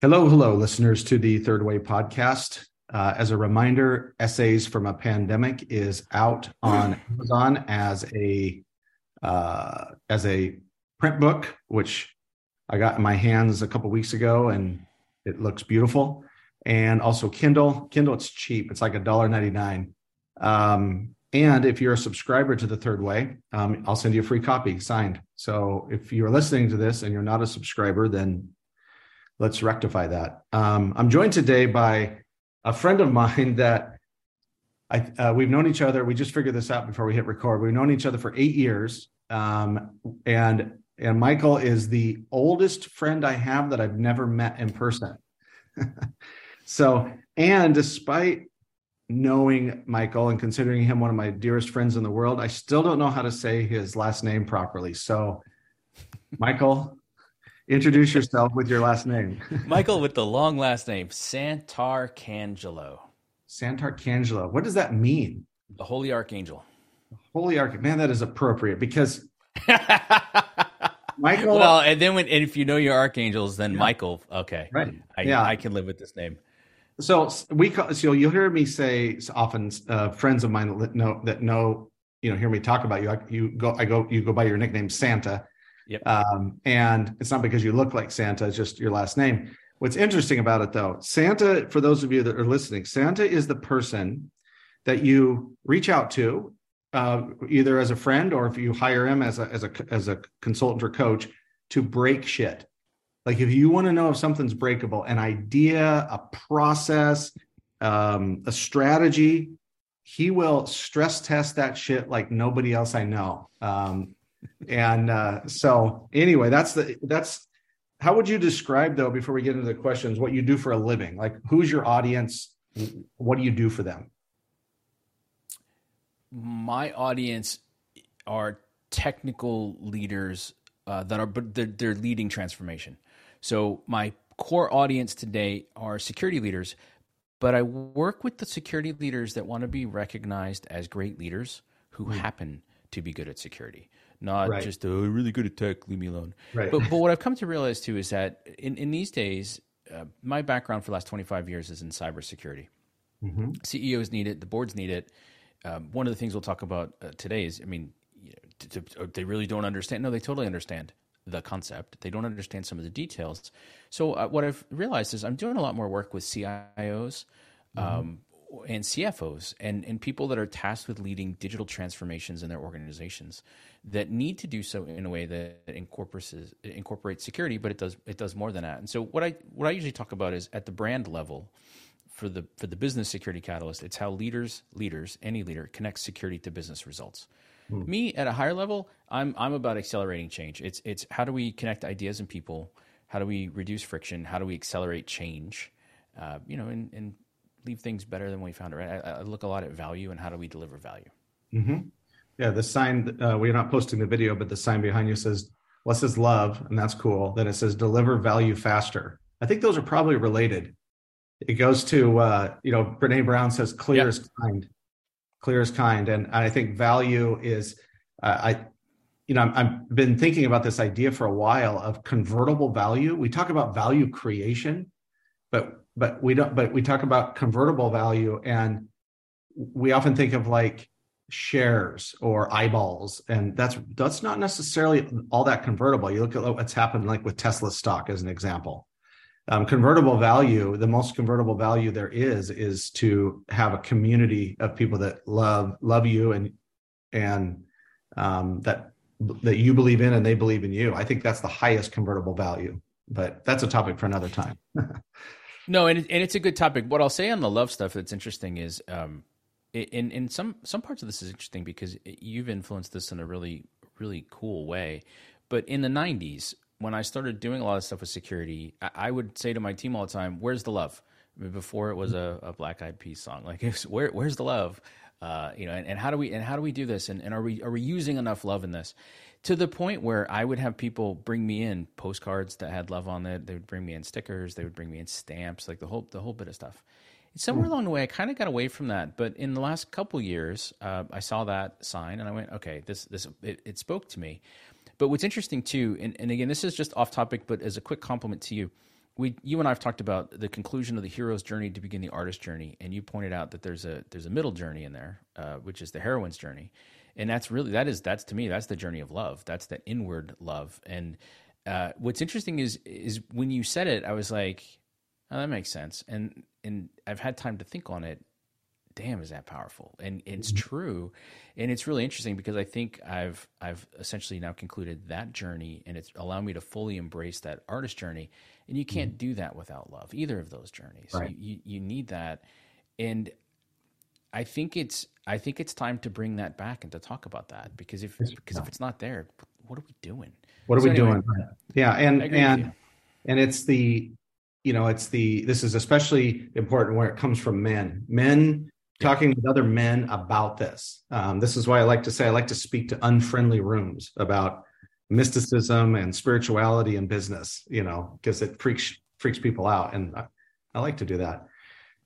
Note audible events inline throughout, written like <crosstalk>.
Hello, hello, listeners to the Third Way podcast. Uh, as a reminder, Essays from a Pandemic is out on Amazon as a uh, as a print book, which I got in my hands a couple weeks ago, and it looks beautiful. And also Kindle. Kindle, it's cheap; it's like a dollar ninety nine. Um, and if you're a subscriber to the Third Way, um, I'll send you a free copy signed. So if you're listening to this and you're not a subscriber, then let's rectify that. Um, I'm joined today by a friend of mine that I uh, we've known each other. We just figured this out before we hit record. We've known each other for eight years, um, and and Michael is the oldest friend I have that I've never met in person. <laughs> so, and despite knowing Michael and considering him one of my dearest friends in the world, I still don't know how to say his last name properly. So, Michael, Introduce yourself with your last name. <laughs> Michael with the long last name, Santar Cangelo. Santarcangelo. What does that mean? The Holy Archangel. Holy Archangel. Man, that is appropriate because <laughs> Michael. Well, and then when and if you know your archangels, then yeah. Michael. Okay, right. I, yeah, I can live with this name. So we call, so you'll hear me say often. Uh, friends of mine that know that know you know hear me talk about you. I, you go. I go. You go by your nickname Santa Yep. Um, and it's not because you look like Santa, it's just your last name. What's interesting about it though, Santa, for those of you that are listening, Santa is the person that you reach out to, uh, either as a friend or if you hire him as a, as a, as a consultant or coach to break shit. Like if you want to know if something's breakable, an idea, a process, um, a strategy, he will stress test that shit like nobody else I know. Um, and uh, so anyway, that's the that's how would you describe though before we get into the questions what you do for a living? Like who's your audience? What do you do for them? My audience are technical leaders uh, that are but they're, they're leading transformation. So my core audience today are security leaders, but I work with the security leaders that want to be recognized as great leaders who mm. happen to be good at security not right. just oh, really good at tech, leave me alone. Right. But but what I've <laughs> come to realize too is that in in these days, uh, my background for the last twenty five years is in cybersecurity. Mm-hmm. CEOs need it, the boards need it. Um, one of the things we'll talk about uh, today is, I mean, you know, to, to, they really don't understand. No, they totally understand the concept. They don't understand some of the details. So uh, what I've realized is I'm doing a lot more work with CIOs. Mm-hmm. Um, and CFOs and, and people that are tasked with leading digital transformations in their organizations that need to do so in a way that incorporates incorporates security, but it does it does more than that. And so what I what I usually talk about is at the brand level for the for the business security catalyst, it's how leaders leaders any leader connects security to business results. Hmm. Me at a higher level, I'm I'm about accelerating change. It's it's how do we connect ideas and people? How do we reduce friction? How do we accelerate change? Uh, you know, and, and leave things better than we found it. Right? I, I, look a lot at value and how do we deliver value. Mm-hmm. Yeah, the sign. Uh, we're not posting the video, but the sign behind you says, "Well, it says love," and that's cool. Then it says "deliver value faster." I think those are probably related. It goes to uh, you know, Brene Brown says, "Clear yep. is kind." Clear is kind, and I think value is. Uh, I you know, i have been thinking about this idea for a while of convertible value. We talk about value creation, but but we don't but we talk about convertible value and we often think of like shares or eyeballs and that's that's not necessarily all that convertible. You look at what's happened like with tesla stock as an example. Um, convertible value the most convertible value there is is to have a community of people that love love you and and um, that that you believe in and they believe in you. I think that's the highest convertible value but that's a topic for another time <laughs> No, and and it's a good topic. What I'll say on the love stuff that's interesting is, um, in in some some parts of this is interesting because you've influenced this in a really really cool way. But in the '90s, when I started doing a lot of stuff with security, I, I would say to my team all the time, "Where's the love?" I mean, before it was a, a Black Eyed Peas song, like <laughs> where where's the love? Uh, you know, and, and how do we and how do we do this? And, and are we are we using enough love in this? To the point where I would have people bring me in postcards that had love on it. They would bring me in stickers. They would bring me in stamps, like the whole the whole bit of stuff. And somewhere mm. along the way, I kind of got away from that. But in the last couple years, uh, I saw that sign and I went, okay, this this it, it spoke to me. But what's interesting too, and, and again, this is just off topic, but as a quick compliment to you, we you and I've talked about the conclusion of the hero's journey to begin the artist journey, and you pointed out that there's a there's a middle journey in there, uh, which is the heroine's journey, and that's really that is that's to me that's the journey of love. That's that inward love. And uh, what's interesting is is when you said it, I was like, oh, that makes sense, and and I've had time to think on it. Damn, is that powerful? And it's mm-hmm. true, and it's really interesting because I think I've I've essentially now concluded that journey, and it's allowed me to fully embrace that artist journey and you can't mm-hmm. do that without love either of those journeys right. you, you, you need that and i think it's i think it's time to bring that back and to talk about that because if because if it's not there what are we doing? What are so we anyway, doing? Yeah and and and it's the you know it's the this is especially important where it comes from men. Men yeah. talking with other men about this. Um, this is why i like to say i like to speak to unfriendly rooms about mysticism and spirituality in business, you know, because it freaks freaks people out, and I, I like to do that.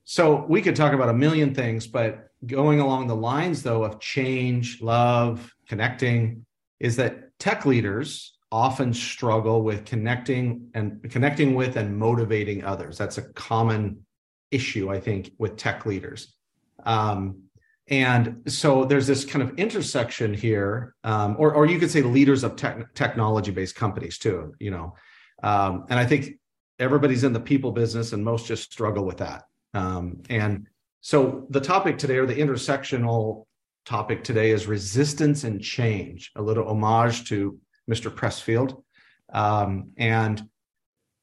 So we could talk about a million things, but going along the lines though of change, love, connecting, is that tech leaders often struggle with connecting and connecting with and motivating others. That's a common issue, I think, with tech leaders. Um, and so there's this kind of intersection here, um, or, or you could say leaders of tech, technology-based companies too, you know. Um, and I think everybody's in the people business, and most just struggle with that. Um, and so the topic today, or the intersectional topic today, is resistance and change. A little homage to Mr. Pressfield, um, and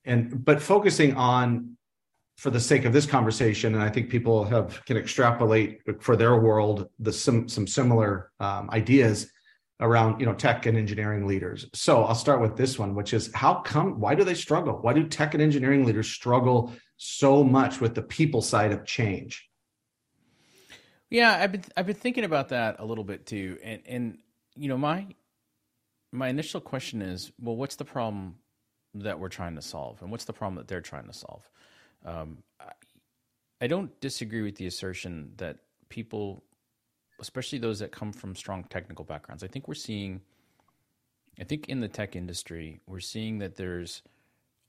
and but focusing on for the sake of this conversation, and I think people have can extrapolate for their world the some some similar um, ideas around you know tech and engineering leaders. So I'll start with this one, which is how come why do they struggle? Why do tech and engineering leaders struggle so much with the people side of change? Yeah, I've been I've been thinking about that a little bit too, and and you know my my initial question is, well, what's the problem that we're trying to solve, and what's the problem that they're trying to solve? Um, I, I don't disagree with the assertion that people, especially those that come from strong technical backgrounds, I think we're seeing, I think in the tech industry, we're seeing that there's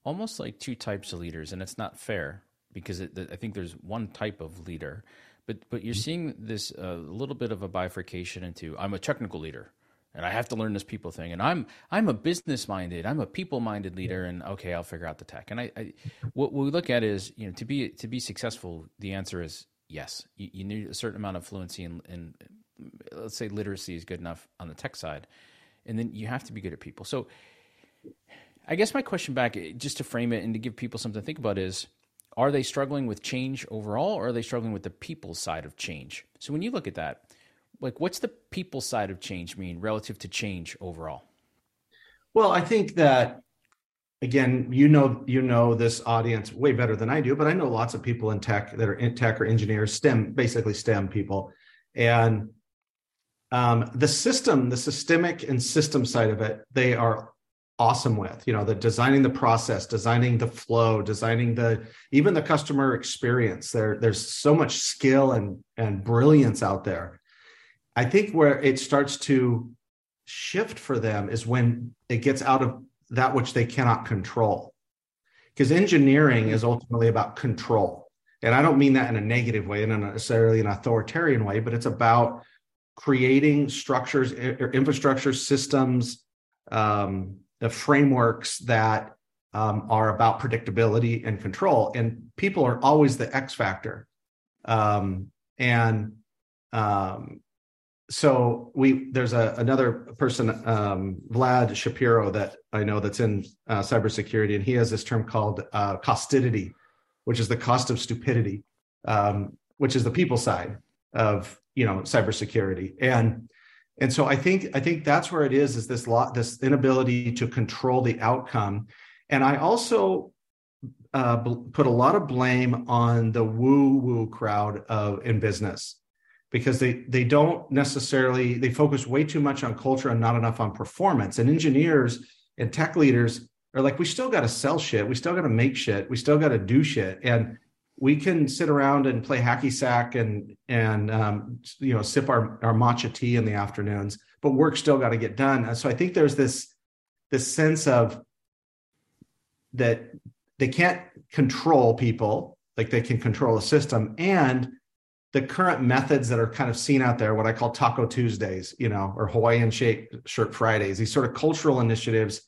almost like two types of leaders, and it's not fair because it, I think there's one type of leader, but but you're mm-hmm. seeing this a uh, little bit of a bifurcation into I'm a technical leader and I have to learn this people thing. And I'm I'm a business minded, I'm a people minded leader, and okay, I'll figure out the tech. And I, I, what we look at is you know to be to be successful, the answer is yes. You, you need a certain amount of fluency in, in let's say literacy is good enough on the tech side, and then you have to be good at people. So I guess my question back, just to frame it and to give people something to think about, is are they struggling with change overall, or are they struggling with the people side of change? So when you look at that like what's the people side of change mean relative to change overall? Well, I think that again, you know, you know this audience way better than I do, but I know lots of people in tech that are in tech or engineers, STEM, basically STEM people, and um, the system, the systemic and system side of it, they are awesome with. You know, the designing the process, designing the flow, designing the even the customer experience. There, there's so much skill and and brilliance out there I think where it starts to shift for them is when it gets out of that which they cannot control. Because engineering is ultimately about control. And I don't mean that in a negative way, not necessarily an authoritarian way, but it's about creating structures, infrastructure systems, um, the frameworks that um, are about predictability and control. And people are always the X factor. Um, and um, so we there's a another person um, vlad shapiro that i know that's in uh, cybersecurity and he has this term called uh, costidity which is the cost of stupidity um, which is the people side of you know cybersecurity and and so i think i think that's where it is is this lot this inability to control the outcome. And i also uh, put a lot of blame on the woo woo crowd of in business because they they don't necessarily they focus way too much on culture and not enough on performance. And engineers and tech leaders are like we still got to sell shit. We still got to make shit. We still got to do shit. And we can sit around and play hacky sack and and um, you know sip our, our matcha tea in the afternoons but work still got to get done. So i think there's this this sense of that they can't control people, like they can control a system, and the current methods that are kind of seen out there, what I call Taco Tuesdays, you know, or Hawaiian shape shirt Fridays, these sort of cultural initiatives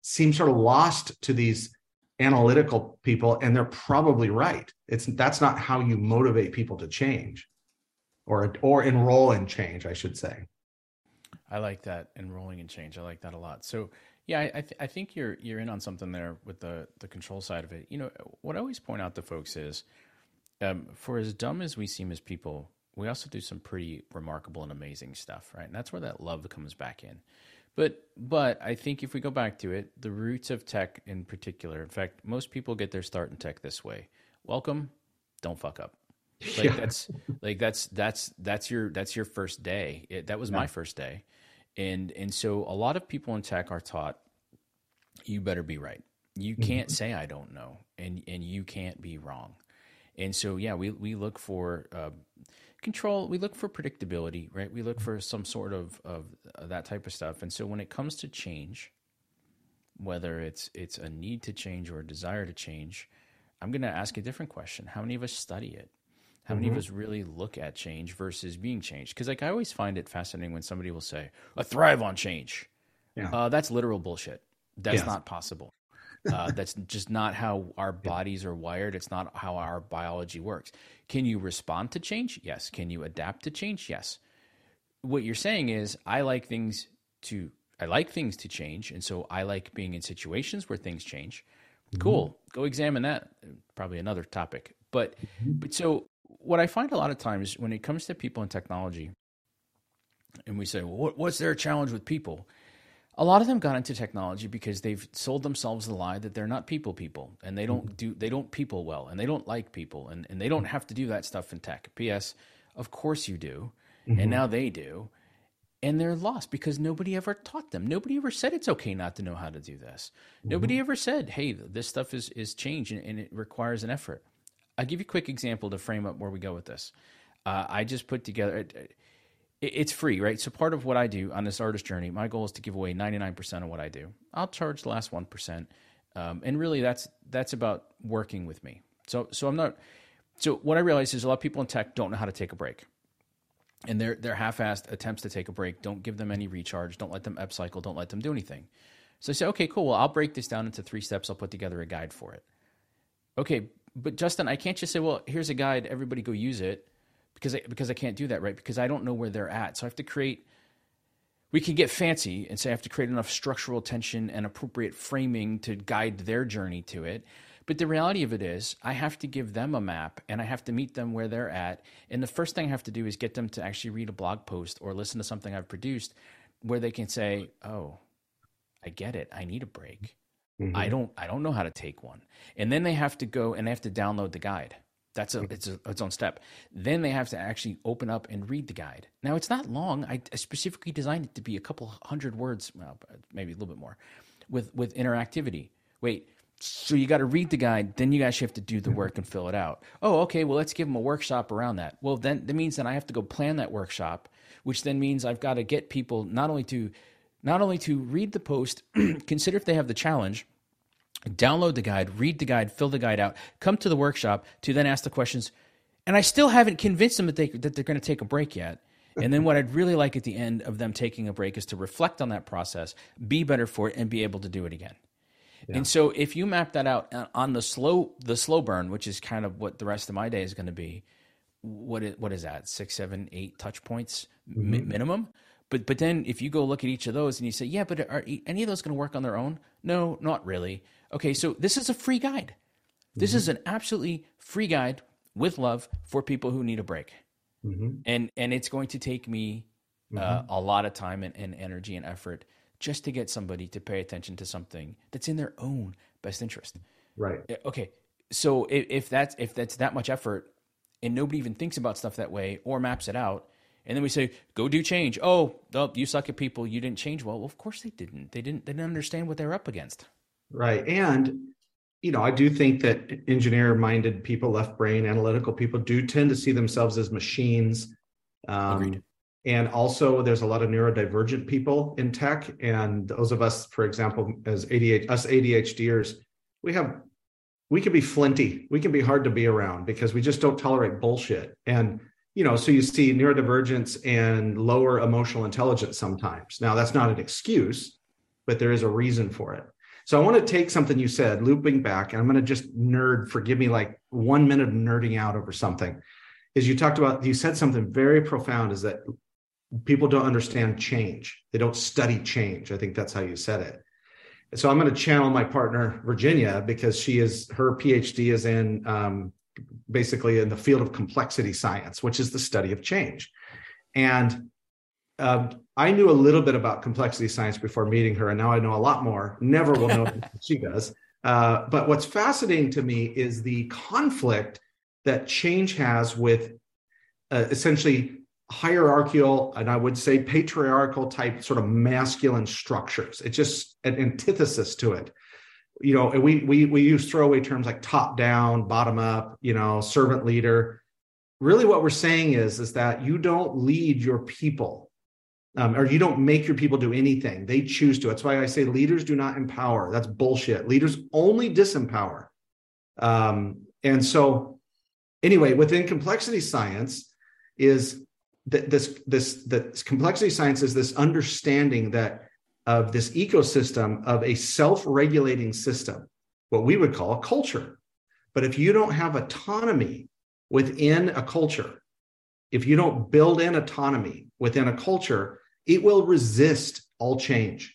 seem sort of lost to these analytical people, and they're probably right. It's that's not how you motivate people to change, or or enroll in change, I should say. I like that enrolling in change. I like that a lot. So yeah, I, th- I think you're you're in on something there with the the control side of it. You know, what I always point out to folks is um, for as dumb as we seem as people, we also do some pretty remarkable and amazing stuff, right? And that's where that love comes back in. But but I think if we go back to it, the roots of tech in particular, in fact, most people get their start in tech this way. Welcome, don't fuck up. Like yeah. that's like that's that's that's your that's your first day. It, that was yeah. my first day. And and so a lot of people in tech are taught you better be right. You can't mm-hmm. say I don't know and and you can't be wrong. And so, yeah, we, we look for uh, control. We look for predictability, right? We look for some sort of, of that type of stuff. And so when it comes to change, whether it's, it's a need to change or a desire to change, I'm going to ask a different question. How many of us study it? How many mm-hmm. of us really look at change versus being changed? Because like I always find it fascinating when somebody will say, "I thrive on change." Yeah. Uh, that's literal bullshit. That's yes. not possible. Uh, that's just not how our bodies are wired. It's not how our biology works. Can you respond to change? Yes. Can you adapt to change? Yes. What you're saying is, I like things to I like things to change, and so I like being in situations where things change. Mm-hmm. Cool. Go examine that. Probably another topic. But mm-hmm. but so what I find a lot of times when it comes to people in technology, and we say, well, what, what's their challenge with people? A lot of them got into technology because they've sold themselves the lie that they're not people people and they don't mm-hmm. do they don't people well and they don't like people and, and they don't have to do that stuff in tech ps of course you do mm-hmm. and now they do and they're lost because nobody ever taught them nobody ever said it's okay not to know how to do this mm-hmm. nobody ever said hey this stuff is is change and, and, it requires an effort i'll give you a quick example to frame up where we go with this uh, i just put together it's free, right? So part of what I do on this artist journey, my goal is to give away 99% of what I do. I'll charge the last 1%. Um, and really that's, that's about working with me. So, so I'm not, so what I realize is a lot of people in tech don't know how to take a break. And they're, they're half-assed attempts to take a break. Don't give them any recharge. Don't let them upcycle. Don't let them do anything. So I say, okay, cool. Well, I'll break this down into three steps. I'll put together a guide for it. Okay. But Justin, I can't just say, well, here's a guide. Everybody go use it because I, because I can't do that, right? Because I don't know where they're at. So I have to create. We can get fancy and say I have to create enough structural tension and appropriate framing to guide their journey to it. But the reality of it is, I have to give them a map and I have to meet them where they're at. And the first thing I have to do is get them to actually read a blog post or listen to something I've produced where they can say, "Oh, I get it. I need a break. Mm-hmm. I don't I don't know how to take one." And then they have to go and they have to download the guide. That's a mm-hmm. it's a, its own step. Then they have to actually open up and read the guide. Now it's not long. I specifically designed it to be a couple hundred words, well, maybe a little bit more, with with interactivity. Wait, so you got to read the guide, then you guys have to do the mm-hmm. work and fill it out. Oh, okay. Well, let's give them a workshop around that. Well, then that means that I have to go plan that workshop, which then means I've got to get people not only to not only to read the post, <clears throat> consider if they have the challenge download the guide, read the guide, fill the guide out, come to the workshop to then ask the questions. And I still haven't convinced them that, they, that they're going to take a break yet. And then what I'd really like at the end of them taking a break is to reflect on that process, be better for it, and be able to do it again. Yeah. And so if you map that out uh, on the slow the slow burn, which is kind of what the rest of my day is going to be, what is, what is that? Six, seven, eight touch points mm-hmm. mi- minimum. But but then if you go look at each of those and you say, yeah, but are any of those going to work on their own? No, not really. Okay, so this is a free guide. This mm-hmm. is an absolutely free guide with love for people who need a break. Mm-hmm. And and it's going to take me uh, mm-hmm. a lot of time and, and energy and effort just to get somebody to pay attention to something that's in their own best interest. Right. Okay. So if, if that's if that's that much effort and nobody even thinks about stuff that way or maps it out, and then we say, "Go do change." Oh, oh, you suck at people. You didn't change well. Well, of course they didn't. They didn't. They didn't understand what they were up against. Right. And, you know, I do think that engineer minded people, left brain, analytical people do tend to see themselves as machines. Um, Agreed. And also, there's a lot of neurodivergent people in tech. And those of us, for example, as ADHD, us ADHDers, we have we can be flinty. We can be hard to be around because we just don't tolerate bullshit. And you know, so you see neurodivergence and lower emotional intelligence sometimes. Now, that's not an excuse, but there is a reason for it. So I want to take something you said, looping back, and I'm going to just nerd, forgive me, like one minute of nerding out over something. Is you talked about, you said something very profound is that people don't understand change. They don't study change. I think that's how you said it. So I'm going to channel my partner, Virginia, because she is, her PhD is in um, basically in the field of complexity science, which is the study of change. And um, I knew a little bit about complexity science before meeting her, and now I know a lot more. Never will know <laughs> what she does. Uh, but what's fascinating to me is the conflict that change has with uh, essentially hierarchical and I would say patriarchal type sort of masculine structures. It's just an antithesis to it you know, we we we use throwaway terms like top down, bottom up, you know, servant leader. Really, what we're saying is is that you don't lead your people, um, or you don't make your people do anything. They choose to. That's why I say leaders do not empower. That's bullshit. Leaders only disempower. Um, and so, anyway, within complexity science is that this this this complexity science is this understanding that of this ecosystem of a self regulating system, what we would call a culture. But if you don't have autonomy within a culture, if you don't build in autonomy within a culture, it will resist all change.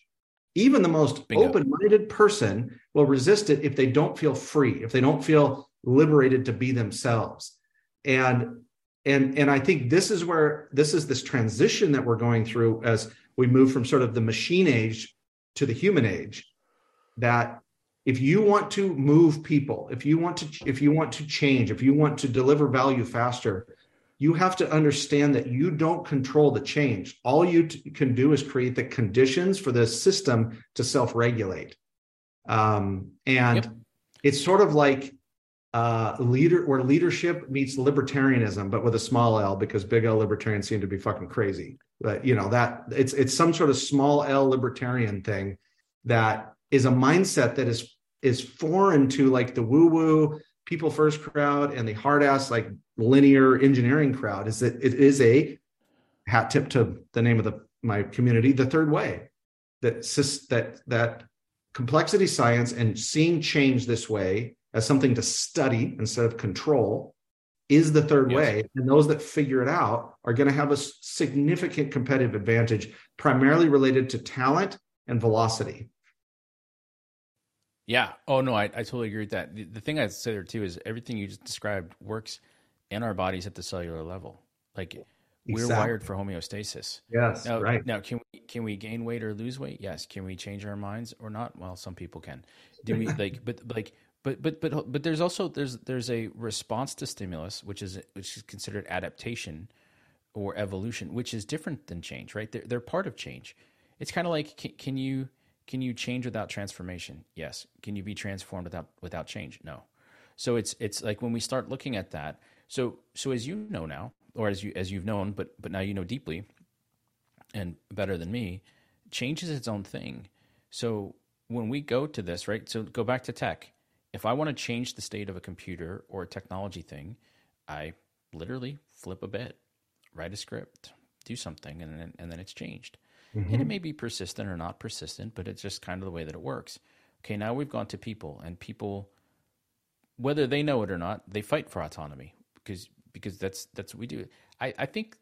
Even the most open minded person will resist it if they don't feel free, if they don't feel liberated to be themselves. And and and I think this is where this is this transition that we're going through as we move from sort of the machine age to the human age that if you want to move people if you want to if you want to change if you want to deliver value faster you have to understand that you don't control the change all you t- can do is create the conditions for the system to self-regulate um, and yep. it's sort of like uh, leader where leadership meets libertarianism, but with a small L because big L libertarians seem to be fucking crazy. But you know that it's it's some sort of small L libertarian thing that is a mindset that is is foreign to like the woo woo people first crowd and the hard ass like linear engineering crowd. Is that it is a hat tip to the name of the my community, the third way that that that complexity science and seeing change this way as something to study instead of control is the third yes. way. And those that figure it out are going to have a significant competitive advantage, primarily related to talent and velocity. Yeah. Oh, no, I, I totally agree with that. The, the thing I'd say there too is everything you just described works in our bodies at the cellular level. Like we're wired for homeostasis. Yes. Now, right. Now, can we can we gain weight or lose weight? Yes. Can we change our minds or not? Well, some people can. Do we like? But like but but but but there's also there's there's a response to stimulus which is which is considered adaptation or evolution which is different than change right? They're, they're part of change. It's kind of like can, can, you can you change without transformation? Yes. Can you be transformed without without change? No. So it's it's like when we start looking at that so so as you know now or as you as you've known but but now you know deeply and better than me change is its own thing. So when we go to this right? So go back to tech if I want to change the state of a computer or a technology thing, I literally flip a bit, write a script, do something, and then, and then it's changed. Mm-hmm. And it may be persistent or not persistent, but it's just kind of the way that it works. Okay, now we've gone to people, and people, whether they know it or not, they fight for autonomy because because that's that's what we do. I, I think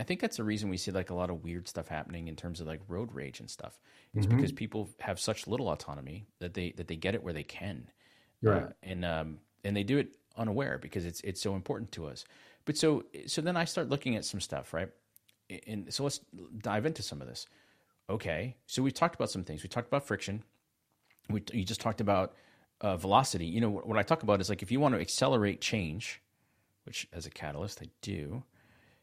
I think that's the reason we see like a lot of weird stuff happening in terms of like road rage and stuff. It's mm-hmm. because people have such little autonomy that they that they get it where they can, right? Uh, and um, and they do it unaware because it's it's so important to us. But so so then I start looking at some stuff, right? And so let's dive into some of this. Okay, so we talked about some things. We talked about friction. We you just talked about uh, velocity. You know what, what I talk about is like if you want to accelerate change, which as a catalyst I do,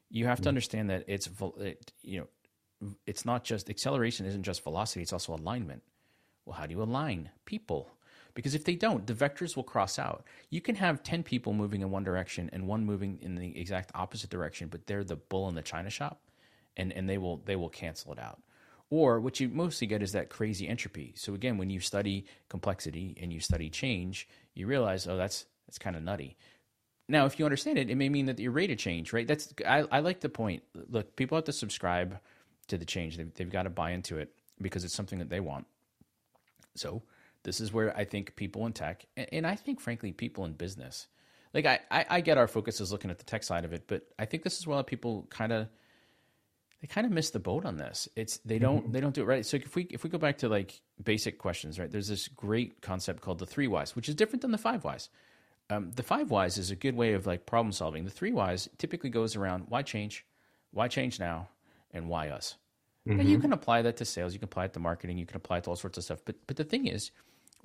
you have to mm-hmm. understand that it's it, you know it's not just acceleration isn't just velocity; it's also alignment. Well, how do you align people? Because if they don't, the vectors will cross out. You can have 10 people moving in one direction and one moving in the exact opposite direction, but they're the bull in the china shop and, and they will they will cancel it out. Or what you mostly get is that crazy entropy. So again, when you study complexity and you study change, you realize, oh, that's that's kind of nutty. Now, if you understand it, it may mean that your rate of change, right? That's I, I like the point. Look, people have to subscribe to the change. They've, they've got to buy into it because it's something that they want. So this is where I think people in tech, and, I think frankly people in business, like I, I, I get our focus is looking at the tech side of it, but I think this is where people kind of they kind of miss the boat on this. It's they don't mm-hmm. they don't do it right. So if we if we go back to like basic questions, right? There's this great concept called the three whys, which is different than the five whys. Um, the five whys is a good way of like problem solving. The three whys typically goes around why change, why change now, and why us. Mm-hmm. And you can apply that to sales, you can apply it to marketing, you can apply it to all sorts of stuff. But but the thing is,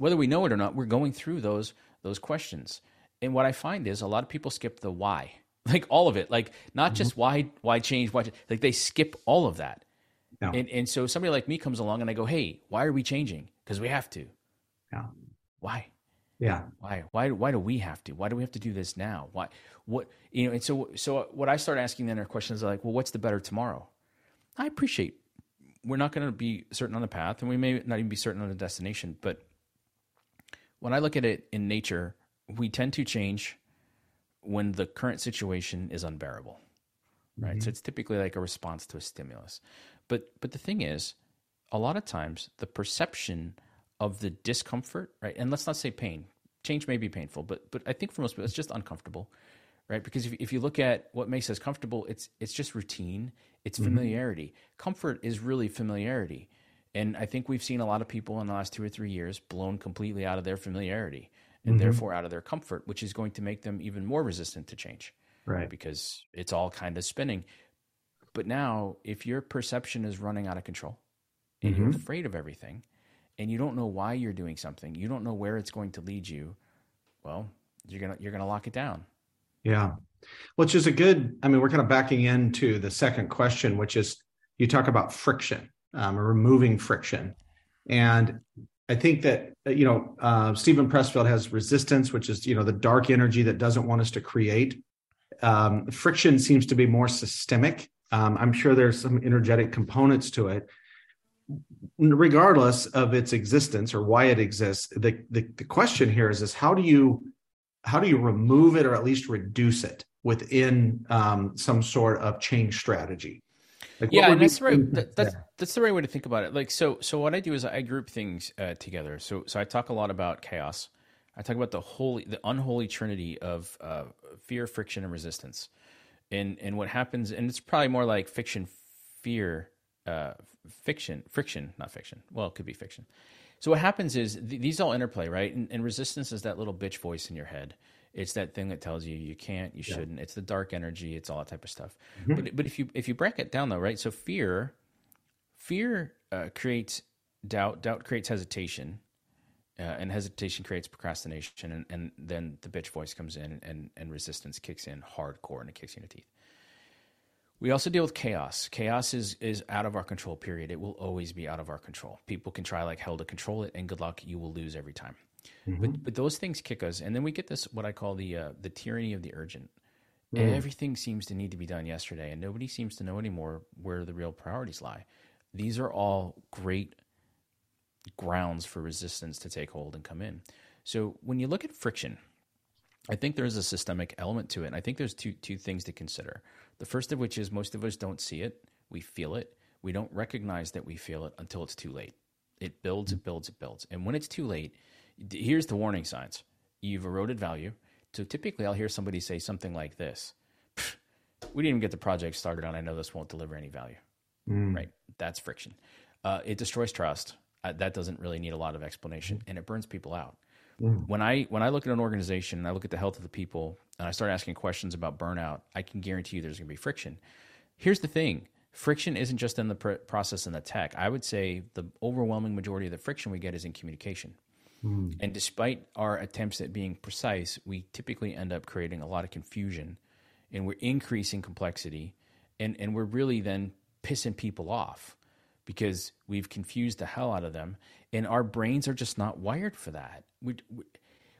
whether we know it or not, we're going through those those questions. And what I find is a lot of people skip the why, <laughs> like all of it, like not mm-hmm. just why why change, why like they skip all of that. No. And and so somebody like me comes along and I go, hey, why are we changing? Because we have to. Yeah. Why? Yeah. Why? Why? Why do we have to? Why do we have to do this now? Why? What? You know. And so, so what I start asking then are questions like, well, what's the better tomorrow? I appreciate we're not going to be certain on the path, and we may not even be certain on the destination. But when I look at it in nature, we tend to change when the current situation is unbearable, right? Mm-hmm. So it's typically like a response to a stimulus. But but the thing is, a lot of times the perception of the discomfort, right? And let's not say pain. Change may be painful, but but I think for most people it's just uncomfortable, right? Because if if you look at what makes us comfortable, it's it's just routine, it's mm-hmm. familiarity. Mm-hmm. Comfort is really familiarity. And I think we've seen a lot of people in the last two or three years blown completely out of their familiarity and mm-hmm. therefore out of their comfort, which is going to make them even more resistant to change. Right. Because it's all kind of spinning. But now, if your perception is running out of control and mm-hmm. you're afraid of everything, and you don't know why you're doing something, you don't know where it's going to lead you, well, you're gonna you're gonna lock it down. Yeah. Which is a good, I mean, we're kind of backing into the second question, which is you talk about friction, um, or removing friction. And I think that, you know, uh, Steven Pressfield has resistance, which is, you know, the dark energy that doesn't want us to create. Um, friction seems to be more systemic. Um, I'm sure there's some energetic components to it, regardless of its existence or why it exists the, the, the question here is is how do you how do you remove it or at least reduce it within um, some sort of change strategy like yeah and that's the right that, that's that's the right way to think about it like so so what i do is i group things uh, together so so i talk a lot about chaos i talk about the holy the unholy trinity of uh, fear friction and resistance and and what happens and it's probably more like fiction fear uh, fiction, friction, not fiction. Well, it could be fiction. So what happens is th- these all interplay, right? And, and, resistance is that little bitch voice in your head. It's that thing that tells you you can't, you yeah. shouldn't. It's the dark energy. It's all that type of stuff. Mm-hmm. But but if you if you break it down though, right? So fear, fear uh, creates doubt. Doubt creates hesitation, uh, and hesitation creates procrastination, and, and then the bitch voice comes in, and and resistance kicks in hardcore, and it kicks you in the teeth. We also deal with chaos. Chaos is is out of our control. Period. It will always be out of our control. People can try like hell to control it, and good luck, you will lose every time. Mm-hmm. But but those things kick us, and then we get this what I call the uh, the tyranny of the urgent. Mm. Everything seems to need to be done yesterday, and nobody seems to know anymore where the real priorities lie. These are all great grounds for resistance to take hold and come in. So when you look at friction, I think there's a systemic element to it. And I think there's two two things to consider. The first of which is most of us don't see it, we feel it. We don't recognize that we feel it until it's too late. It builds, it builds, it builds. And when it's too late, here's the warning signs. You've eroded value. So typically I'll hear somebody say something like this. We didn't even get the project started on. I know this won't deliver any value. Mm. Right? That's friction. Uh, it destroys trust. Uh, that doesn't really need a lot of explanation, and it burns people out. Mm. When I when I look at an organization and I look at the health of the people and I start asking questions about burnout, I can guarantee you there's going to be friction. Here's the thing: friction isn't just in the pr- process and the tech. I would say the overwhelming majority of the friction we get is in communication. Mm. And despite our attempts at being precise, we typically end up creating a lot of confusion, and we're increasing complexity, and and we're really then pissing people off because we've confused the hell out of them and our brains are just not wired for that we, we,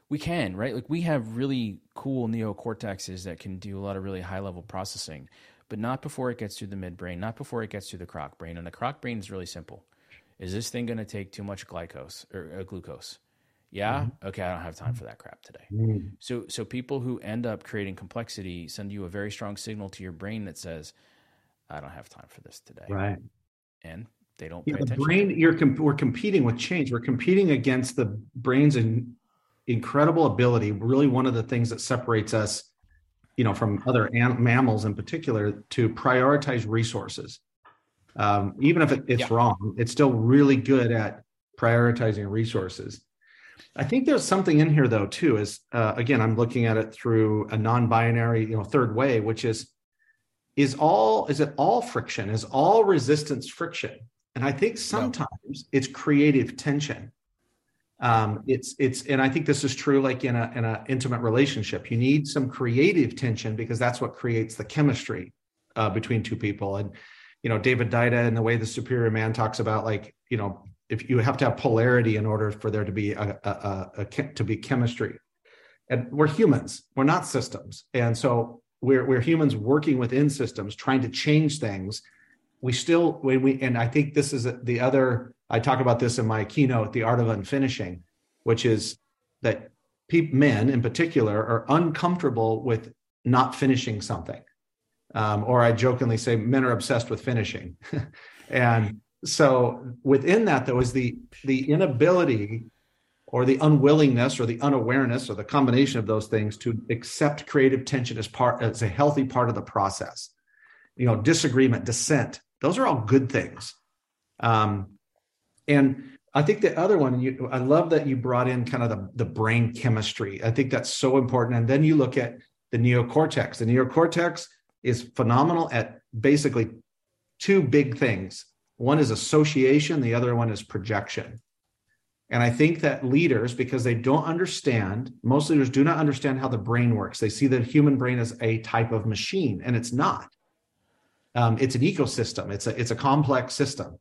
we can right like we have really cool neocortexes that can do a lot of really high level processing but not before it gets through the midbrain, not before it gets through the croc brain. And the croc brain is really simple. Is this thing going to take too much glycose or uh, glucose? Yeah. Mm-hmm. Okay. I don't have time for that crap today. Mm-hmm. So, so people who end up creating complexity send you a very strong signal to your brain that says, I don't have time for this today. Right. And they don't yeah, the brain you're we're competing with change we're competing against the brain's in, incredible ability really one of the things that separates us you know from other an- mammals in particular to prioritize resources um, even if it, it's yeah. wrong it's still really good at prioritizing resources i think there's something in here though too is uh, again i'm looking at it through a non-binary you know third way which is is all is it all friction is all resistance friction and I think sometimes no. it's creative tension. Um, it's it's and I think this is true like in a in an intimate relationship. You need some creative tension because that's what creates the chemistry uh, between two people. And you know, David Deida and the way the superior man talks about like you know if you have to have polarity in order for there to be a, a, a, a to be chemistry. And we're humans, we're not systems, and so we're we're humans working within systems, trying to change things. We still when we and i think this is the other i talk about this in my keynote the art of unfinishing which is that pe- men in particular are uncomfortable with not finishing something. Um, or i jokingly say men are obsessed with finishing. <laughs> And so within that though is the the inability or the unwillingness or the unawareness or the combination of those things to accept creative tension as part as a healthy part of the process you know disagreement dissent those are all good things. Um, and I think the other one, you, I love that you brought in kind of the, the brain chemistry. I think that's so important. And then you look at the neocortex. The neocortex is phenomenal at basically two big things. One is association, the other one is projection. And I think that leaders, because they don't understand, most leaders do not understand how the brain works. They see the human brain as a type of machine, and it's not. Um, it's an ecosystem. It's a it's a complex system.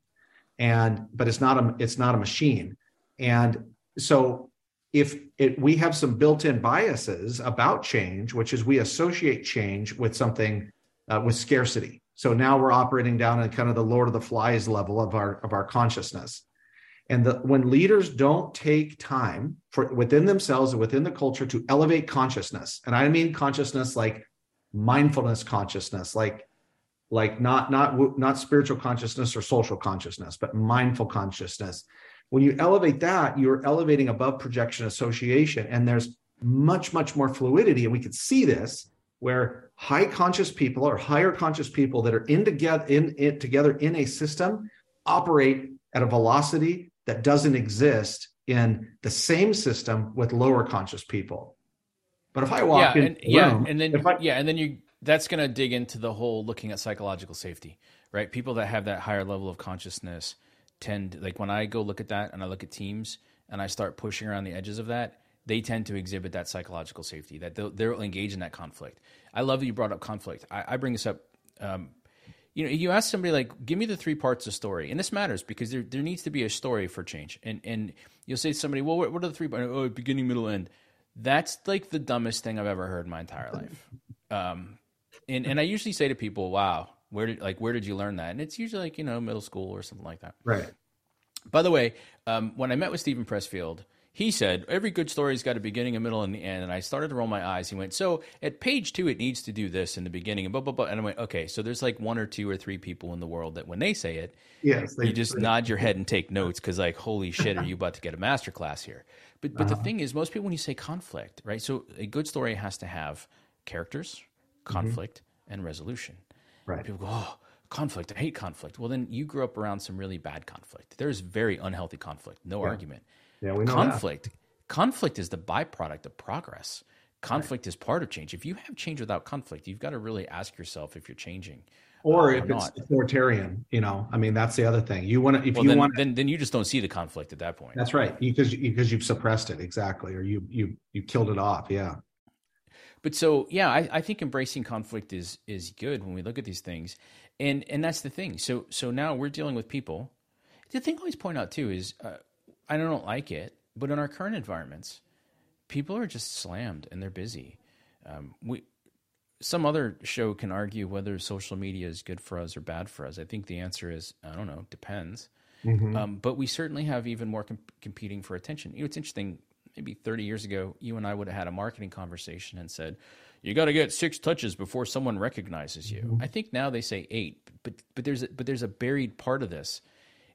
And but it's not a it's not a machine. And so if it, we have some built-in biases about change which is we associate change with something uh, with scarcity so now we're operating down at kind of the lord of the flies level of our of our consciousness. And the, when leaders don't take time for within themselves and within the culture to elevate consciousness and i mean consciousness like mindfulness consciousness like like not not not spiritual consciousness or social consciousness but mindful consciousness when you elevate that you're elevating above projection association and there's much much more fluidity and we could see this where high conscious people or higher conscious people that are in together in it together in a system operate at a velocity that doesn't exist in the same system with lower conscious people but if i walk yeah, in and, yeah and then I, yeah and then you that's going to dig into the whole looking at psychological safety, right? People that have that higher level of consciousness tend, like when I go look at that and I look at teams and I start pushing around the edges of that, they tend to exhibit that psychological safety, that they'll, they'll engage in that conflict. I love that you brought up conflict. I, I bring this up. Um, you know, you ask somebody like, "Give me the three parts of story," and this matters because there there needs to be a story for change. And and you'll say to somebody, "Well, what, what are the three? Oh, beginning, middle, end." That's like the dumbest thing I've ever heard in my entire life. <laughs> Um, and and I usually say to people, "Wow, where did like where did you learn that?" And it's usually like you know middle school or something like that. Right. By the way, um, when I met with Steven Pressfield, he said every good story's got a beginning, a middle, and the end. And I started to roll my eyes. He went, "So at page two, it needs to do this in the beginning, and blah blah blah." And I went, "Okay, so there's like one or two or three people in the world that when they say it, yes, you just nod your head and take notes because like, holy shit, are you about to get a master class here?" But but uh-huh. the thing is, most people when you say conflict, right? So a good story has to have characters, mm-hmm. conflict, and resolution. Right. People go, oh, conflict. I hate conflict. Well, then you grew up around some really bad conflict. There's very unhealthy conflict. No yeah. argument. Yeah, we know conflict. That. Conflict is the byproduct of progress. Conflict right. is part of change. If you have change without conflict, you've got to really ask yourself if you're changing. Or uh, if or it's not. authoritarian, you know, I mean, that's the other thing. You want to, if well, you then, want, then then you just don't see the conflict at that point. That's right, because because you've suppressed it exactly, or you you you killed it off. Yeah. But so yeah, I, I think embracing conflict is is good when we look at these things, and and that's the thing. So so now we're dealing with people. The thing I always point out too is uh, I don't like it, but in our current environments, people are just slammed and they're busy. Um, we some other show can argue whether social media is good for us or bad for us. I think the answer is I don't know, depends. Mm-hmm. Um, but we certainly have even more comp- competing for attention. You know, it's interesting. Maybe 30 years ago, you and I would have had a marketing conversation and said, "You got to get six touches before someone recognizes you." Mm-hmm. I think now they say eight, but but there's a, but there's a buried part of this.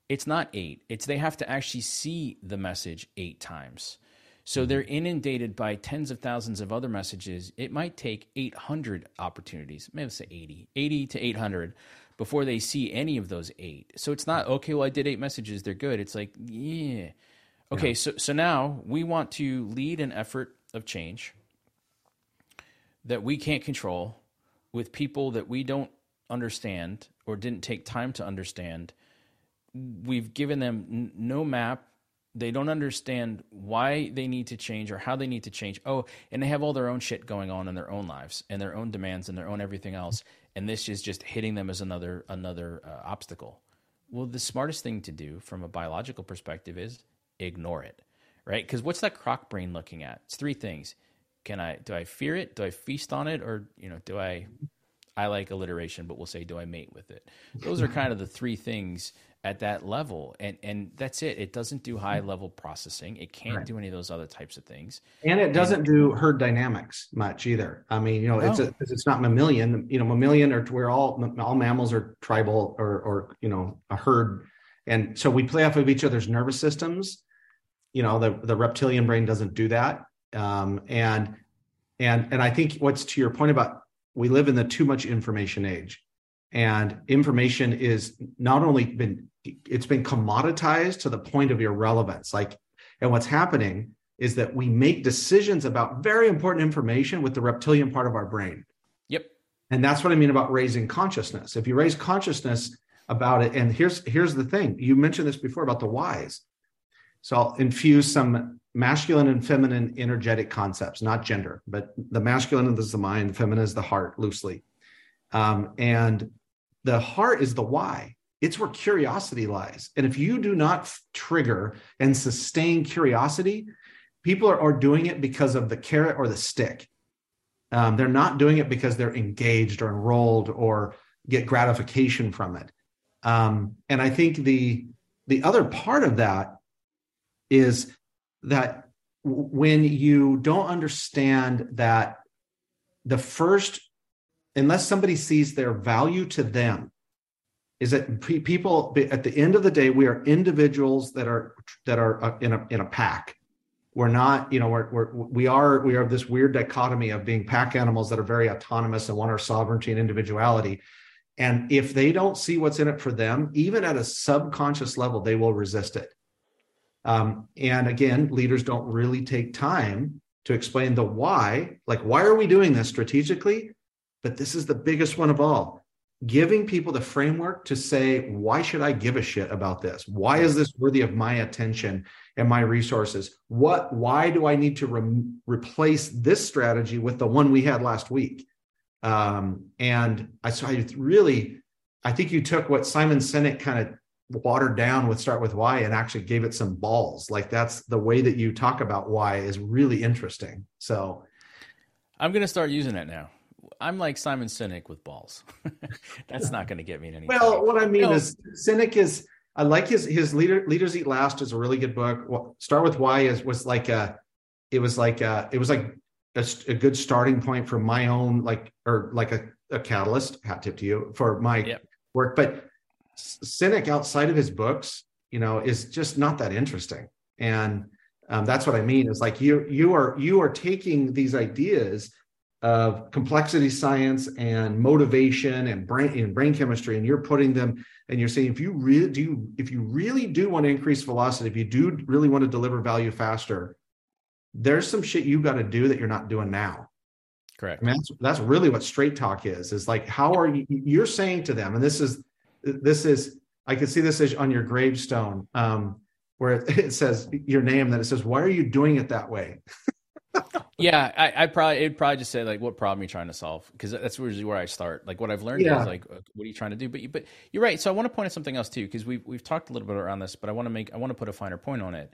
It's not eight. It's they have to actually see the message eight times. So mm-hmm. they're inundated by tens of thousands of other messages. It might take 800 opportunities, maybe say 80, 80 to 800 before they see any of those eight. So it's not okay. Well, I did eight messages; they're good. It's like, yeah, okay. Yeah. So so now we want to lead an effort of change that we can't control with people that we don't understand or didn't take time to understand. We've given them n- no map. They don't understand why they need to change or how they need to change. Oh, and they have all their own shit going on in their own lives and their own demands and their own everything else and this is just hitting them as another another uh, obstacle. Well, the smartest thing to do from a biological perspective is ignore it, right? Because what's that croc brain looking at? It's three things. Can I do I fear it? Do I feast on it, or you know, do I? I like alliteration, but we'll say, do I mate with it? Those are kind of the three things at that level. And and that's it. It doesn't do high level processing. It can't right. do any of those other types of things. And it doesn't and, do herd dynamics much either. I mean you know no. it's a, it's not mammalian. You know mammalian or where all all mammals are tribal or or you know a herd. And so we play off of each other's nervous systems. You know the the reptilian brain doesn't do that. Um, and and and i think what's to your point about we live in the too much information age. And information is not only been it's been commoditized to the point of irrelevance. Like and what's happening is that we make decisions about very important information with the reptilian part of our brain. Yep. And that's what i mean about raising consciousness. If you raise consciousness about it and here's here's the thing. You mentioned this before about the whys so i'll infuse some masculine and feminine energetic concepts not gender but the masculine is the mind the feminine is the heart loosely um, and the heart is the why. It's where curiosity lies. And if you do not trigger and sustain curiosity, people are, are, doing it because of the carrot or the stick. Um, they're not doing it because they're engaged or enrolled or get gratification from it. Um, and I think the the other part of that is that when you don't understand that the first unless somebody sees their value to them is that people at the end of the day we are individuals that are that are uh, in a in a pack. We're not you know we're, we're we are we are this weird dichotomy of being pack animals that are very autonomous and want our sovereignty and individuality. And if they don't see what's in it for them even at a subconscious level they will resist it um, and again leaders don't really take time to explain the why like why are we doing this strategically? But this is the biggest one of all giving people the framework to say why should i give a shit about this? Why is this worthy of my attention and my resources? What why do i need to re- replace this strategy with the one we had last week? Um, and i so i really i think you took what simon sinek kind of watered down with start with why and actually gave it some balls like that's the way that you talk about why is really interesting so i'm going to start using that now I'm like Simon Sinek with balls. <laughs> That's not going to get me in any. Well, what I mean no. is Sinek is I like his his leader leaders eat last is a really good book. Start with why is was like a it was like a, it was like a, a, good starting point for my own like or like a, a catalyst hat tip to you for my yep. work. But Sinek outside of his books, you know, is just not that interesting. And um, that's what I mean. Is like you you are you are taking these ideas of complexity science and motivation and brain and brain chemistry and you're putting them and you're saying if you really do if you really do want to increase velocity if you do really want to deliver value faster there's some shit you got to do that you're not doing now correct I mean, that's, that's really what straight talk is is like how are you you're saying to them and this is this is i can see this is on your gravestone um, where it, it says your name that it says why are you doing it that way <laughs> yeah, I, I probably it'd probably just say like, what problem are you trying to solve? Because that's usually where I start. Like what I've learned yeah. is like, what are you trying to do? But you, but you're right. So I want to point at something else too, because we've we've talked a little bit around this, but I want to make I want to put a finer point on it.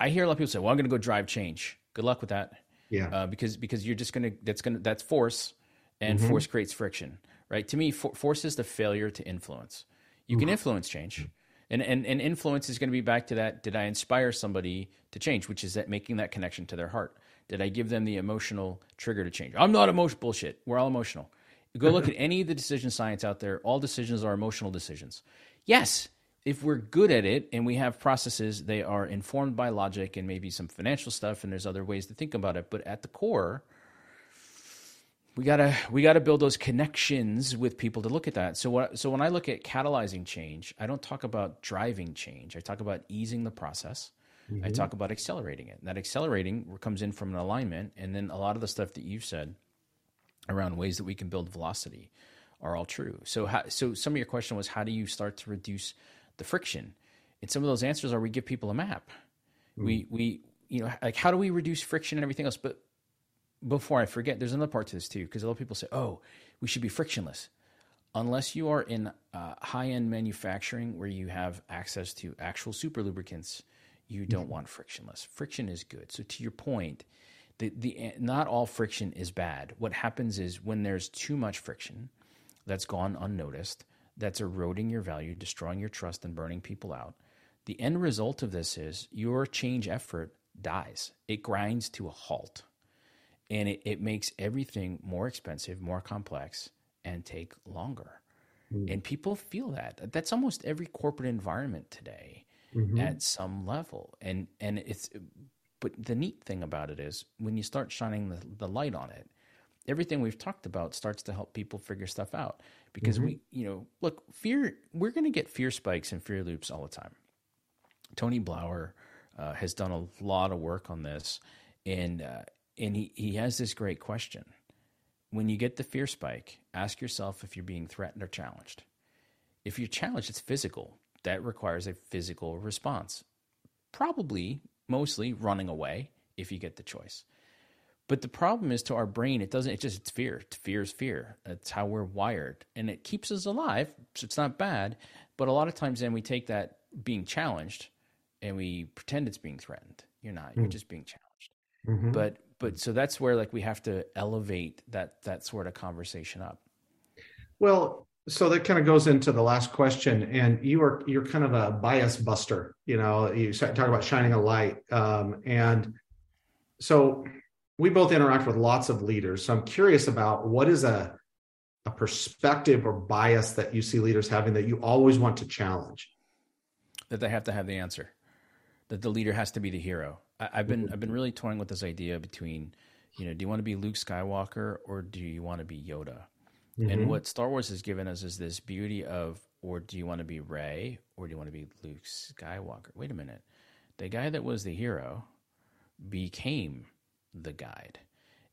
I hear a lot of people say, "Well, I'm going to go drive change." Good luck with that. Yeah. Uh, because because you're just gonna that's gonna that's force. and mm-hmm. force creates friction. Right? To me, for, force is the failure to influence. You can mm-hmm. influence change. And, and, and influence is going to be back to that. Did I inspire somebody to change, which is that making that connection to their heart? Did I give them the emotional trigger to change? I'm not emotional. Bullshit. We're all emotional. Go look at <laughs> any of the decision science out there. All decisions are emotional decisions. Yes, if we're good at it and we have processes, they are informed by logic and maybe some financial stuff, and there's other ways to think about it. But at the core, we gotta we gotta build those connections with people to look at that. So what so when I look at catalyzing change, I don't talk about driving change. I talk about easing the process. Mm-hmm. I talk about accelerating it. And that accelerating comes in from an alignment, and then a lot of the stuff that you've said around ways that we can build velocity are all true. So how, so some of your question was how do you start to reduce the friction? And some of those answers are we give people a map. Mm-hmm. We we you know like how do we reduce friction and everything else? But before I forget, there's another part to this too, because a lot of people say, oh, we should be frictionless. Unless you are in uh, high end manufacturing where you have access to actual super lubricants, you don't mm-hmm. want frictionless. Friction is good. So, to your point, the, the, not all friction is bad. What happens is when there's too much friction that's gone unnoticed, that's eroding your value, destroying your trust, and burning people out. The end result of this is your change effort dies, it grinds to a halt and it, it makes everything more expensive, more complex, and take longer. Mm. And people feel that. That's almost every corporate environment today mm-hmm. at some level. And and it's but the neat thing about it is when you start shining the, the light on it, everything we've talked about starts to help people figure stuff out. Because mm-hmm. we, you know, look, fear we're gonna get fear spikes and fear loops all the time. Tony Blauer uh, has done a lot of work on this, and uh, and he, he has this great question. When you get the fear spike, ask yourself if you're being threatened or challenged. If you're challenged, it's physical. That requires a physical response. Probably, mostly running away if you get the choice. But the problem is to our brain, it doesn't, it just, it's fear. Fear is fear. That's how we're wired. And it keeps us alive. So it's not bad. But a lot of times then we take that being challenged and we pretend it's being threatened. You're not, you're mm. just being challenged. Mm-hmm. But but so that's where like we have to elevate that that sort of conversation up. Well so that kind of goes into the last question and you are you're kind of a bias buster you know you talk about shining a light um, and so we both interact with lots of leaders so i'm curious about what is a a perspective or bias that you see leaders having that you always want to challenge? That they have to have the answer that the leader has to be the hero I, have been I've been really toying with this idea between, you know, do you want to be Luke Skywalker or do you want to be Yoda? Mm-hmm. And what Star Wars has given us is this beauty of, or do you want to be Rey or do you want to be Luke Skywalker? Wait a minute, the guy that was the hero became the guide,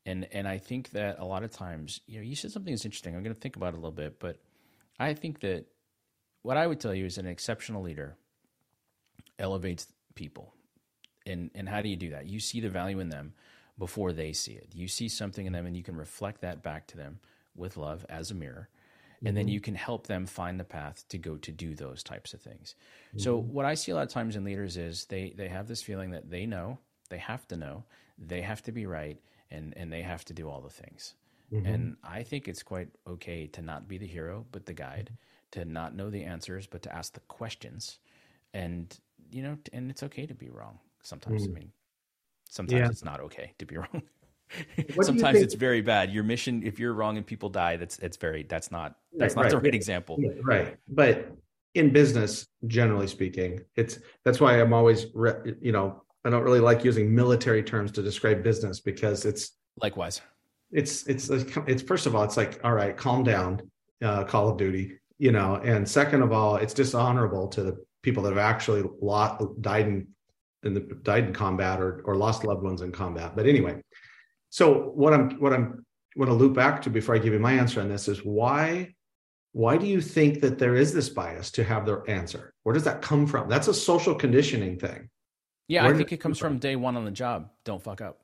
and and I think that a lot of times, you know, you said something that's interesting. I'm going to think about it a little bit, but I think that what I would tell you is an exceptional leader elevates people and and how do you do that? You see the value in them before they see it. You see something in them, and you can reflect that back to them with love as a mirror. And mm-hmm. then you can help them find the path to go to do those types of things. Mm-hmm. So what I see a lot of times in leaders is they they have this feeling that they know, they have to know, they have to be right, and and they have to do all the things. Mm-hmm. And I think it's quite okay to not be the hero, but the guide, to not know the answers, but to ask the questions. And you know, and it's okay to be wrong sometimes. Mm. I mean, sometimes yeah. it's not okay to be <laughs> wrong. sometimes it's very bad. Your mission, if you're wrong and people die, that's it's very that's not that's right, not right. the right example. Yeah, right. But in business, generally speaking, it's that's why I'm always you know I don't really like using military terms to describe business because it's likewise. It's it's it's first of all, it's like all right, calm down, uh, Call of Duty, you know, and second of all, it's dishonorable to the people that have actually lot, died in in the died in combat or or lost loved ones in combat. But anyway, so what I'm what I'm want to loop back to before I give you my answer on this is why why do you think that there is this bias to have their answer? Where does that come from? That's a social conditioning thing. Yeah, Where I think it comes from? day one on the job. Don't fuck up.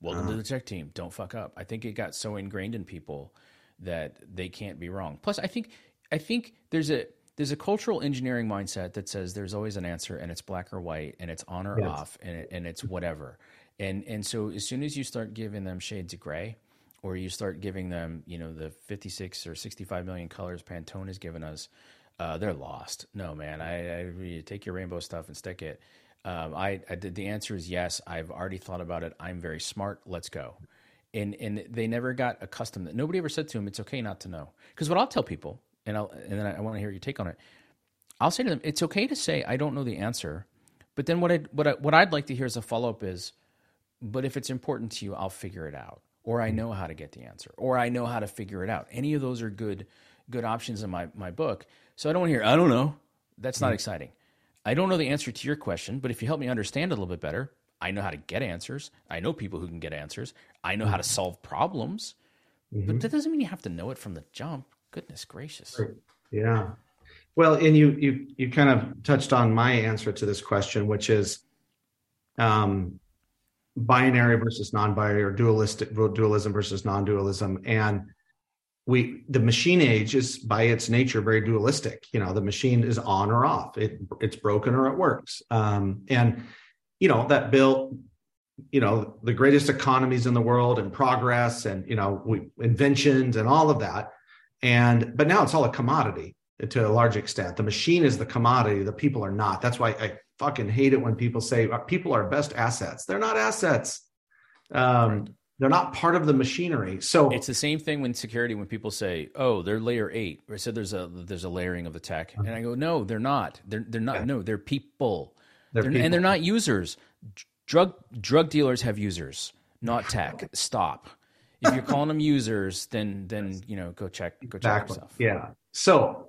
Welcome uh-huh. to the tech team. Don't fuck up. I think it got so ingrained in people that they can't be wrong. Plus, I think I think there's a there's a cultural engineering mindset that says there's always an answer and it's black or white and it's on or yes. off and, it, and it's whatever. And, and so as soon as you start giving them shades of gray or you start giving them, you know, the 56 or 65 million colors Pantone has given us, uh, they're lost. No, man, I, I take your rainbow stuff and stick it. Um, I, I did, the answer is yes. I've already thought about it. I'm very smart. Let's go. And and they never got accustomed. That. Nobody ever said to him, "It's okay not to know." Because what I'll tell people, and I'll and then I, I want to hear your take on it. I'll say to them, "It's okay to say I don't know the answer," but then what I what I, what I'd like to hear as a follow up is, "But if it's important to you, I'll figure it out." or I know how to get the answer, or I know how to figure it out. Any of those are good good options in my, my book. So I don't want to hear, I don't know. That's not mm-hmm. exciting. I don't know the answer to your question, but if you help me understand it a little bit better, I know how to get answers. I know people who can get answers. I know how to mm-hmm. solve problems. Mm-hmm. But that doesn't mean you have to know it from the jump. Goodness gracious. Yeah. Well, and you you you kind of touched on my answer to this question, which is um binary versus non-binary or dualistic dualism versus non-dualism. And we the machine age is by its nature very dualistic. You know the machine is on or off. It it's broken or it works. Um, and you know that built you know the greatest economies in the world and progress and you know we, inventions and all of that and but now it's all a commodity to a large extent the machine is the commodity the people are not that's why i fucking hate it when people say uh, people are best assets. They're not assets. Um. They're not part of the machinery. So it's the same thing when security when people say, "Oh, they're layer eight. I said there's a there's a layering of the tech, uh-huh. and I go, "No, they're not. They're they're not. No, they're people. They're, they're people. and they're not users. Drug drug dealers have users, not <laughs> tech. Stop. If you're calling them users, then then you know go check go check exactly. yourself. Yeah. So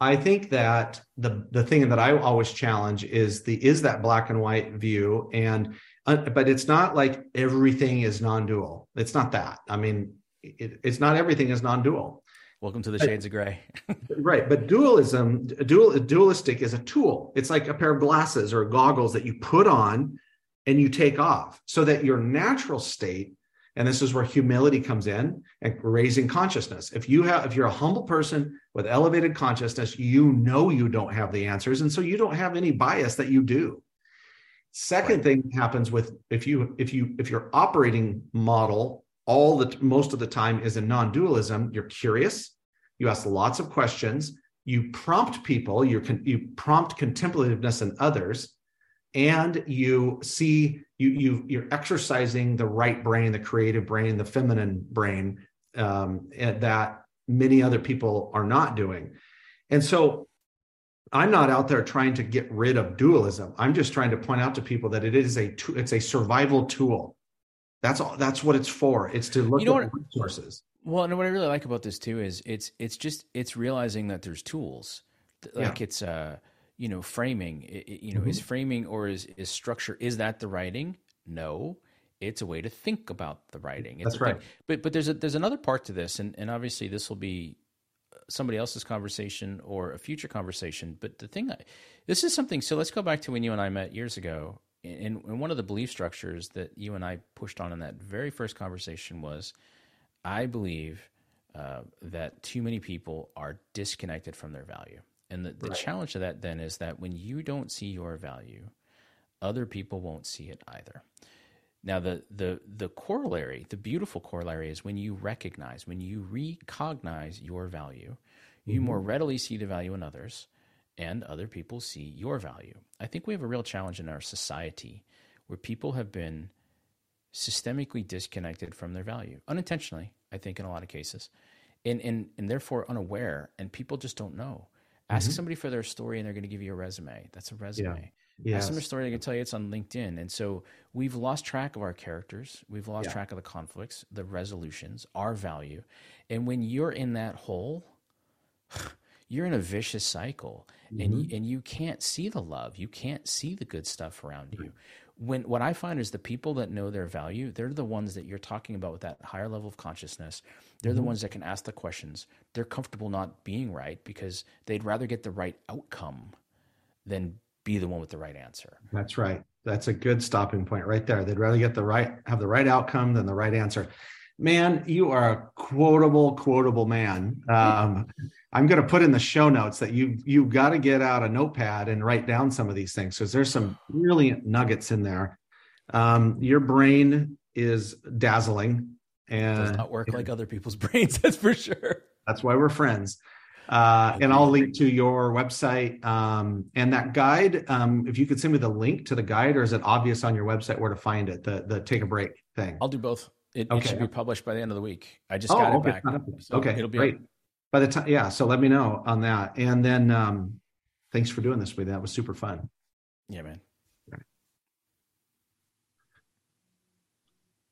I think that the the thing that I always challenge is the is that black and white view, and uh, but it's not like everything is non-dual. It's not that. I mean, it, it's not everything is non-dual. Welcome to the shades of gray. <laughs> right, but dualism, dual, dualistic is a tool. It's like a pair of glasses or goggles that you put on and you take off, so that your natural state and this is where humility comes in and raising consciousness. If you have if you're a humble person with elevated consciousness you know you don't have the answers. And so you don't have any bias that you do. Second right. thing happens with if you if you if your operating model all the most of the time is in non-dualism you're curious you ask lots of questions you prompt people you can you prompt contemplativeness in others and you see you you you're exercising the right brain the creative brain the feminine brain um, that many other people are not doing. And so i'm not out there trying to get rid of dualism. I'm just trying to point out to people that it is a it's a survival tool. That's all that's what it's for. It's to look you know at what, resources. Well and what i really like about this too is it's it's just it's realizing that there's tools. Like yeah. it's uh you know framing you know mm-hmm. is framing or is is structure is that the writing? No. It's a way to think about the writing. It's that's right thing. but but there's a there's another part to this and and obviously this will be somebody else's conversation or a future conversation. But the thing that this is something so let's go back to when you and i met years ago and, and one of the belief structures that you and i pushed on in that very first conversation was i believe uh, that too many people are disconnected from their value and the, the right. challenge to that then is that when you don't see your value, other people won't see it either. Now the the the corollary, the beautiful corollary is when you recognize, when you recognize your value, you mm-hmm. more readily see the value in others and other people see your value. I think we have a real challenge in our society where people have been systemically disconnected from their value, unintentionally, I think in a lot of cases. And and and therefore unaware and people just don't know. Ask mm-hmm. somebody for their story and they're going to give you a resume. That's a resume. Yeah. Yes. Ask them a story, they can tell you it's on LinkedIn. And so we've lost track of our characters. We've lost yeah. track of the conflicts, the resolutions, our value. And when you're in that hole, <sighs> you're in a vicious cycle mm-hmm. and, you, and you can't see the love. You can't see the good stuff around you when what I find is the people that know their value, they're the ones that you're talking about with that higher level of consciousness. They're mm-hmm. the ones that can ask the questions. They're comfortable not being right because they'd rather get the right outcome than be the one with the right answer. That's right. That's a good stopping point right there. They'd rather get the right have the right outcome than the right answer. Man, you are a quotable, quotable man. Um, I'm going to put in the show notes that you you got to get out a notepad and write down some of these things because there's some brilliant nuggets in there. Um, your brain is dazzling, and does not work like other people's <laughs> brains. That's for sure. That's why we're friends. Uh, and I'll link to your website um, and that guide. Um, if you could send me the link to the guide, or is it obvious on your website where to find it? The the take a break thing. I'll do both. It, okay. it should be published by the end of the week. I just oh, got okay. it back. So okay, it'll be great. Up. By the time, yeah. So let me know on that, and then um, thanks for doing this with me. That was super fun. Yeah, man.